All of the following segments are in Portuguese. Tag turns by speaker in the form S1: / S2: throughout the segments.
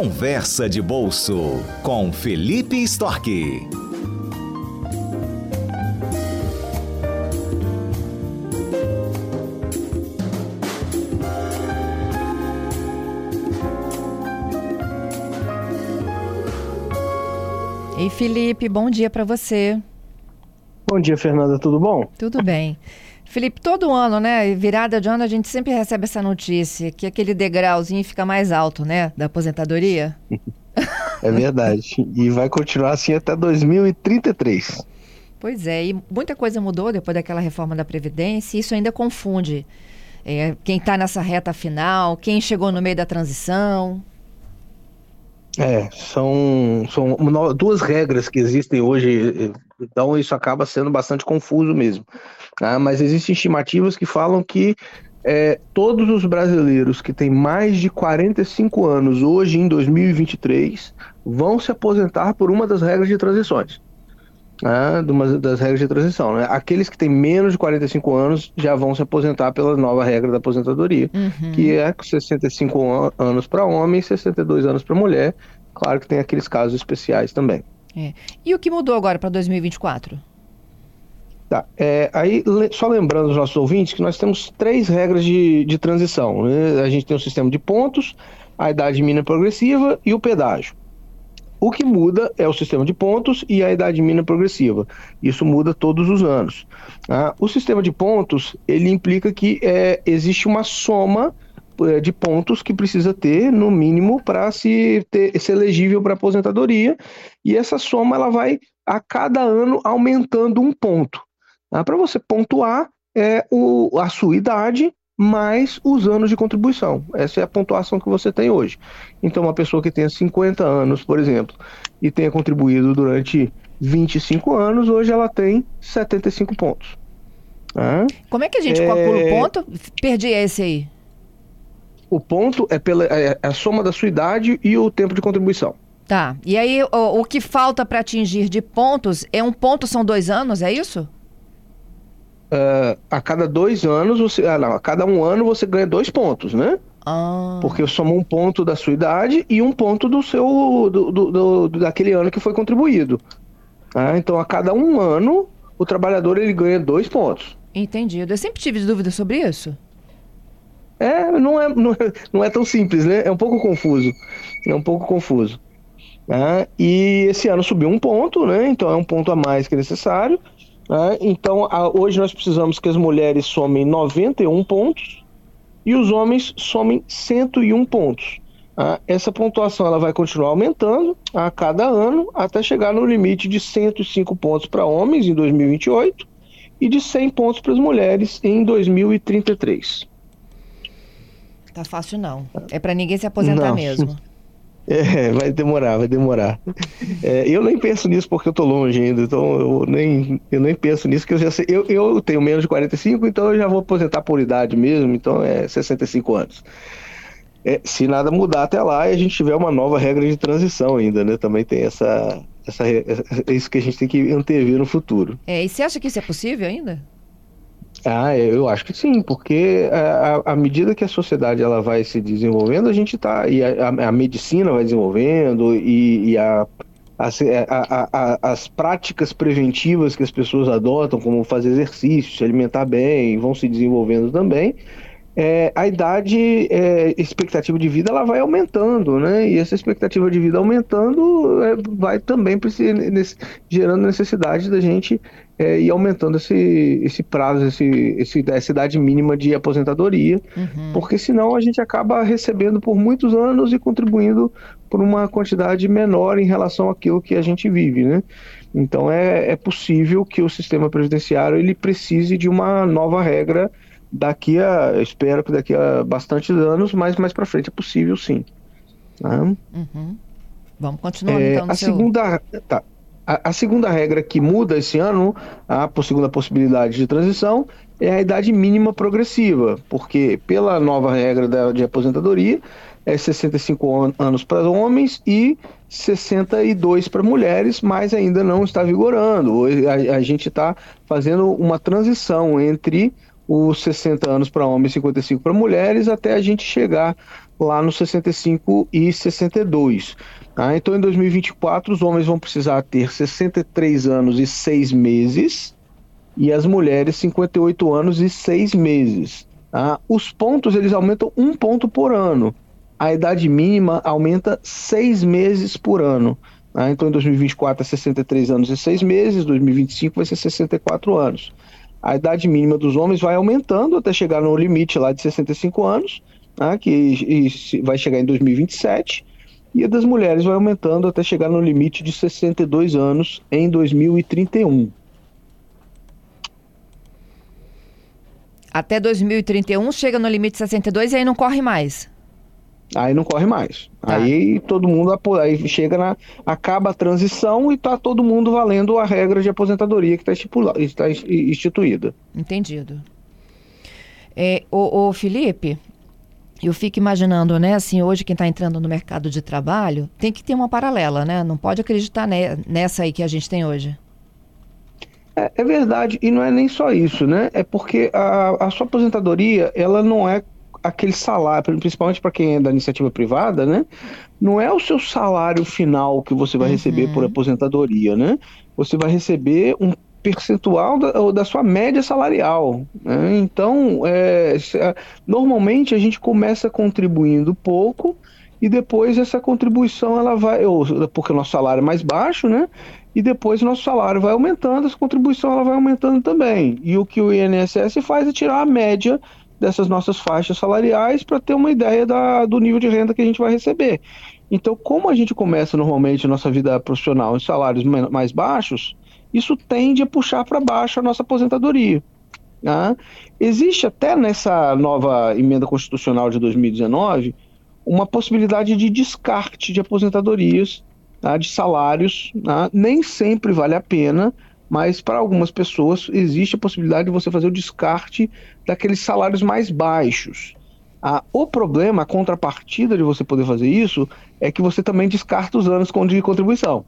S1: Conversa de Bolso com Felipe Storck.
S2: Ei, Felipe, bom dia para você.
S3: Bom dia, Fernanda, tudo bom?
S2: Tudo bem. Felipe, todo ano, né? Virada de ano, a gente sempre recebe essa notícia que aquele degrauzinho fica mais alto, né? Da aposentadoria.
S3: É verdade. e vai continuar assim até 2033.
S2: Pois é, e muita coisa mudou depois daquela reforma da Previdência, e isso ainda confunde é, quem está nessa reta final, quem chegou no meio da transição.
S3: É, são, são duas regras que existem hoje, então isso acaba sendo bastante confuso mesmo. Tá? Mas existem estimativas que falam que é, todos os brasileiros que têm mais de 45 anos hoje, em 2023, vão se aposentar por uma das regras de transições. Né, uma das regras de transição. Né? Aqueles que têm menos de 45 anos já vão se aposentar pela nova regra da aposentadoria, uhum. que é 65 anos para homem e 62 anos para mulher. Claro que tem aqueles casos especiais também.
S2: É. E o que mudou agora para 2024?
S3: Tá. É, aí, só lembrando os nossos ouvintes que nós temos três regras de, de transição. Né? A gente tem o sistema de pontos, a idade mínima progressiva e o pedágio. O que muda é o sistema de pontos e a idade mínima progressiva. Isso muda todos os anos. Tá? O sistema de pontos ele implica que é, existe uma soma é, de pontos que precisa ter no mínimo para se ter, ser elegível para aposentadoria e essa soma ela vai a cada ano aumentando um ponto. Ah, Para você pontuar é o, a sua idade mais os anos de contribuição. Essa é a pontuação que você tem hoje. Então, uma pessoa que tenha 50 anos, por exemplo, e tenha contribuído durante 25 anos, hoje ela tem 75 pontos.
S2: Ah, Como é que a gente é... calcula o ponto? Perdi esse aí.
S3: O ponto é, pela, é a soma da sua idade e o tempo de contribuição.
S2: Tá. E aí, o, o que falta para atingir de pontos é um ponto, são dois anos, é isso?
S3: Uh, a cada dois anos, você, ah, não, a cada um ano você ganha dois pontos, né? Ah. Porque soma um ponto da sua idade e um ponto do seu do, do, do daquele ano que foi contribuído. Ah, então, a cada um ano, o trabalhador ele ganha dois pontos.
S2: Entendido. Eu sempre tive dúvida sobre isso.
S3: É, não é, não é, não é tão simples, né? É um pouco confuso. É um pouco confuso. Ah, e esse ano subiu um ponto, né? Então é um ponto a mais que é necessário. Né? Então, a, hoje nós precisamos que as mulheres somem 91 pontos e os homens somem 101 pontos. Né? Essa pontuação ela vai continuar aumentando a cada ano até chegar no limite de 105 pontos para homens em 2028 e de 100 pontos para as mulheres em 2033.
S2: Tá fácil não. É para ninguém se aposentar não. mesmo.
S3: É, vai demorar, vai demorar. É, eu nem penso nisso porque eu tô longe ainda, então eu nem, eu nem penso nisso, que eu já sei. Eu, eu tenho menos de 45, então eu já vou aposentar por idade mesmo, então é 65 anos. É, se nada mudar até lá e a gente tiver uma nova regra de transição ainda, né? Também tem essa, essa, é isso que a gente tem que antever no futuro.
S2: É, e você acha que isso é possível ainda?
S3: Ah, eu acho que sim, porque à medida que a sociedade ela vai se desenvolvendo, a gente está e a, a, medicina vai desenvolvendo e, e a, as, a, as práticas preventivas que as pessoas adotam, como fazer exercício, se alimentar bem, vão se desenvolvendo também é, a idade, é, expectativa de vida, ela vai aumentando, né? E essa expectativa de vida aumentando é, vai também nesse, gerando necessidade da gente é, ir aumentando esse, esse prazo, esse, esse, essa idade mínima de aposentadoria, uhum. porque senão a gente acaba recebendo por muitos anos e contribuindo por uma quantidade menor em relação àquilo que a gente vive, né? Então é, é possível que o sistema previdenciário ele precise de uma nova regra daqui a, espero que daqui a bastantes anos, mas mais para frente é possível sim.
S2: Né? Uhum. Vamos continuar é, então.
S3: a seu... segunda, tá. A, segunda regra que muda esse ano, a segunda possibilidade de transição, é a idade mínima progressiva, porque pela nova regra da, de aposentadoria é 65 anos para homens e 62 para mulheres, mas ainda não está vigorando. A, a gente está fazendo uma transição entre os 60 anos para homens e 55 para mulheres, até a gente chegar lá nos 65 e 62. Tá? Então, em 2024, os homens vão precisar ter 63 anos e 6 meses e as mulheres 58 anos e 6 meses. Tá? Os pontos eles aumentam um ponto por ano. A idade mínima aumenta seis meses por ano. Tá? Então, em 2024 é 63 anos e 6 meses, 2025 vai ser 64 anos. A idade mínima dos homens vai aumentando até chegar no limite lá de 65 anos, tá? que vai chegar em 2027, e a das mulheres vai aumentando até chegar no limite de 62 anos em 2031.
S2: Até 2031 chega no limite de 62 e aí não corre mais.
S3: Aí não corre mais. Tá. Aí todo mundo aí chega na. acaba a transição e está todo mundo valendo a regra de aposentadoria que está tá instituída.
S2: Entendido. É, o, o Felipe, eu fico imaginando, né, assim, hoje quem está entrando no mercado de trabalho tem que ter uma paralela, né? Não pode acreditar ne nessa aí que a gente tem hoje.
S3: É, é, verdade, e não é nem só isso, né? É porque a, a sua aposentadoria, ela não é aquele salário, principalmente para quem é da iniciativa privada, né? Não é o seu salário final que você vai uhum. receber por aposentadoria, né? Você vai receber um percentual da, da sua média salarial. Né? Então, é, normalmente a gente começa contribuindo pouco e depois essa contribuição ela vai, porque o nosso salário é mais baixo, né? E depois o nosso salário vai aumentando, essa contribuição ela vai aumentando também. E o que o INSS faz é tirar a média dessas nossas faixas salariais para ter uma ideia da, do nível de renda que a gente vai receber. Então, como a gente começa normalmente nossa vida profissional em salários mais baixos, isso tende a puxar para baixo a nossa aposentadoria. Né? Existe até nessa nova emenda constitucional de 2019 uma possibilidade de descarte de aposentadorias, tá? de salários. Tá? Nem sempre vale a pena, mas para algumas pessoas existe a possibilidade de você fazer o descarte daqueles salários mais baixos. Ah, o problema, a contrapartida de você poder fazer isso, é que você também descarta os anos de contribuição.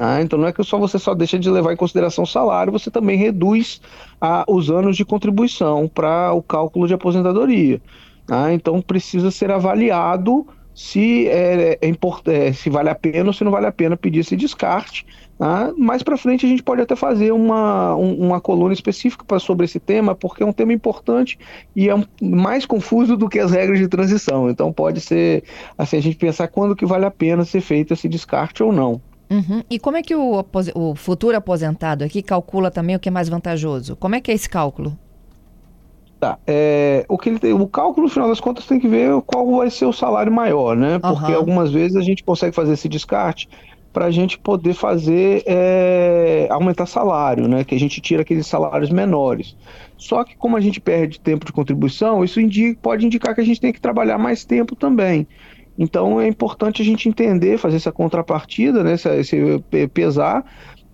S3: Ah, então não é que só você só deixa de levar em consideração o salário, você também reduz ah, os anos de contribuição para o cálculo de aposentadoria. Ah, então precisa ser avaliado se é, é, é, se vale a pena ou se não vale a pena pedir esse descarte. Tá? Mais para frente a gente pode até fazer uma, um, uma coluna específica pra, sobre esse tema, porque é um tema importante e é um, mais confuso do que as regras de transição. Então pode ser assim a gente pensar quando que vale a pena ser feito esse descarte ou não.
S2: Uhum. E como é que o, o futuro aposentado aqui calcula também o que é mais vantajoso? Como é que é esse cálculo?
S3: Tá. É, o, que ele tem, o cálculo, no final das contas, tem que ver qual vai ser o salário maior, né? Porque uhum. algumas vezes a gente consegue fazer esse descarte para a gente poder fazer é, aumentar salário, né? Que a gente tira aqueles salários menores. Só que como a gente perde tempo de contribuição, isso indica, pode indicar que a gente tem que trabalhar mais tempo também. Então é importante a gente entender, fazer essa contrapartida, né? Esse, esse pesar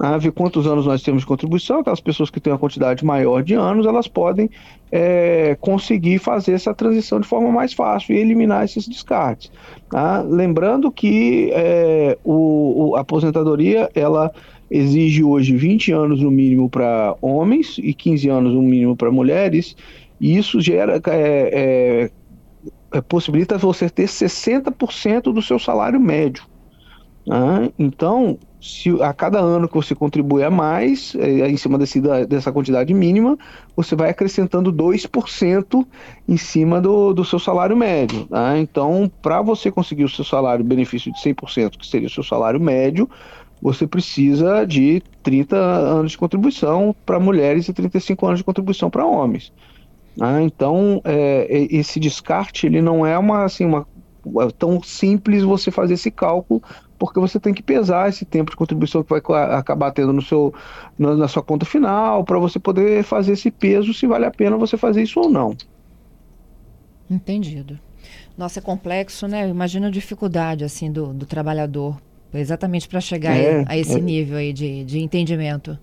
S3: né, ver quantos anos nós temos de contribuição, aquelas pessoas que têm uma quantidade maior de anos, elas podem é, conseguir fazer essa transição de forma mais fácil e eliminar esses descartes. Tá? Lembrando que é, o, a aposentadoria, ela exige hoje 20 anos no mínimo para homens e 15 anos no mínimo para mulheres, e isso gera, é, é, é possibilita você ter 60% do seu salário médio. Né? Então, se a cada ano que você contribui a mais, é, em cima desse, dessa quantidade mínima, você vai acrescentando 2% em cima do, do seu salário médio. Tá? Então, para você conseguir o seu salário benefício de 100%, que seria o seu salário médio, você precisa de 30 anos de contribuição para mulheres e 35 anos de contribuição para homens. Tá? Então, é, esse descarte ele não é uma, assim, uma é tão simples você fazer esse cálculo porque você tem que pesar esse tempo de contribuição que vai acabar tendo no seu, na sua conta final, para você poder fazer esse peso se vale a pena você fazer isso ou não.
S2: Entendido. Nossa, é complexo, né? Imagina a dificuldade assim do, do trabalhador, exatamente para chegar é, a esse é... nível aí de, de entendimento.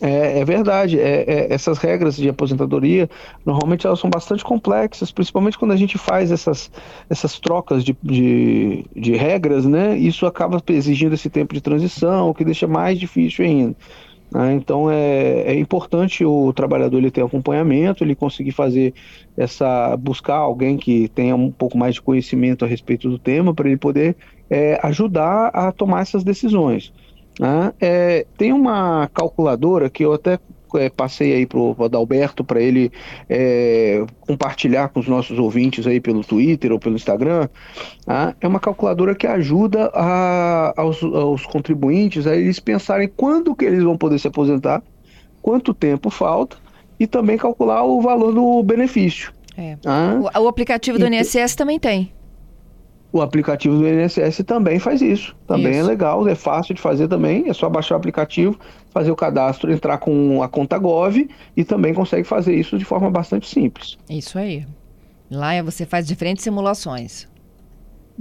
S3: É, é verdade. É, é, essas regras de aposentadoria, normalmente elas são bastante complexas, principalmente quando a gente faz essas, essas trocas de, de, de regras, né? Isso acaba exigindo esse tempo de transição, o que deixa mais difícil ainda. Né? Então é, é, importante o trabalhador ele ter acompanhamento, ele conseguir fazer essa buscar alguém que tenha um pouco mais de conhecimento a respeito do tema para ele poder é, ajudar a tomar essas decisões. Né? É, tem uma calculadora que eu até é, passei aí para o Adalberto para ele é, compartilhar com os nossos ouvintes aí pelo Twitter ou pelo Instagram. Tá? É uma calculadora que ajuda a, aos, aos contribuintes a eles pensarem quando que eles vão poder se aposentar, quanto tempo falta e também calcular o valor do benefício.
S2: É. Tá? O, o, aplicativo do INSS também tem.
S3: O aplicativo do INSS também faz isso. Também é isso. é legal, é fácil de fazer também. É só baixar o aplicativo, fazer o cadastro, entrar com a conta Gov e também consegue fazer isso de forma bastante simples.
S2: Isso aí. Lá você faz diferentes simulações.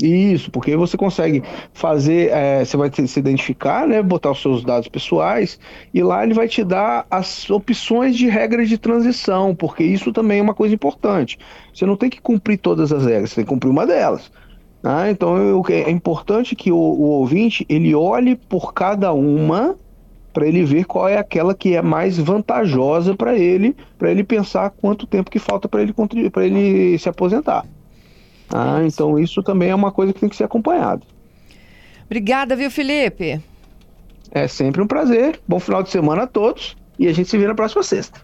S3: Isso, porque você consegue fazer, é, você vai se identificar, né, botar os seus dados pessoais e lá ele vai te dar as opções de regras de transição, porque isso também é uma coisa importante. Você não tem que cumprir todas as regras, você tem que cumprir uma delas. Ah, então eu, é importante que o, o, ouvinte ele olhe por cada uma para ele ver qual é aquela que é mais vantajosa para ele, para ele pensar quanto tempo que falta para ele para ele se aposentar. Ah, então isso também é uma coisa que tem que ser acompanhada.
S2: Obrigada, viu, Felipe?
S3: É sempre um prazer. Bom final de semana a todos e a gente se vê na próxima sexta.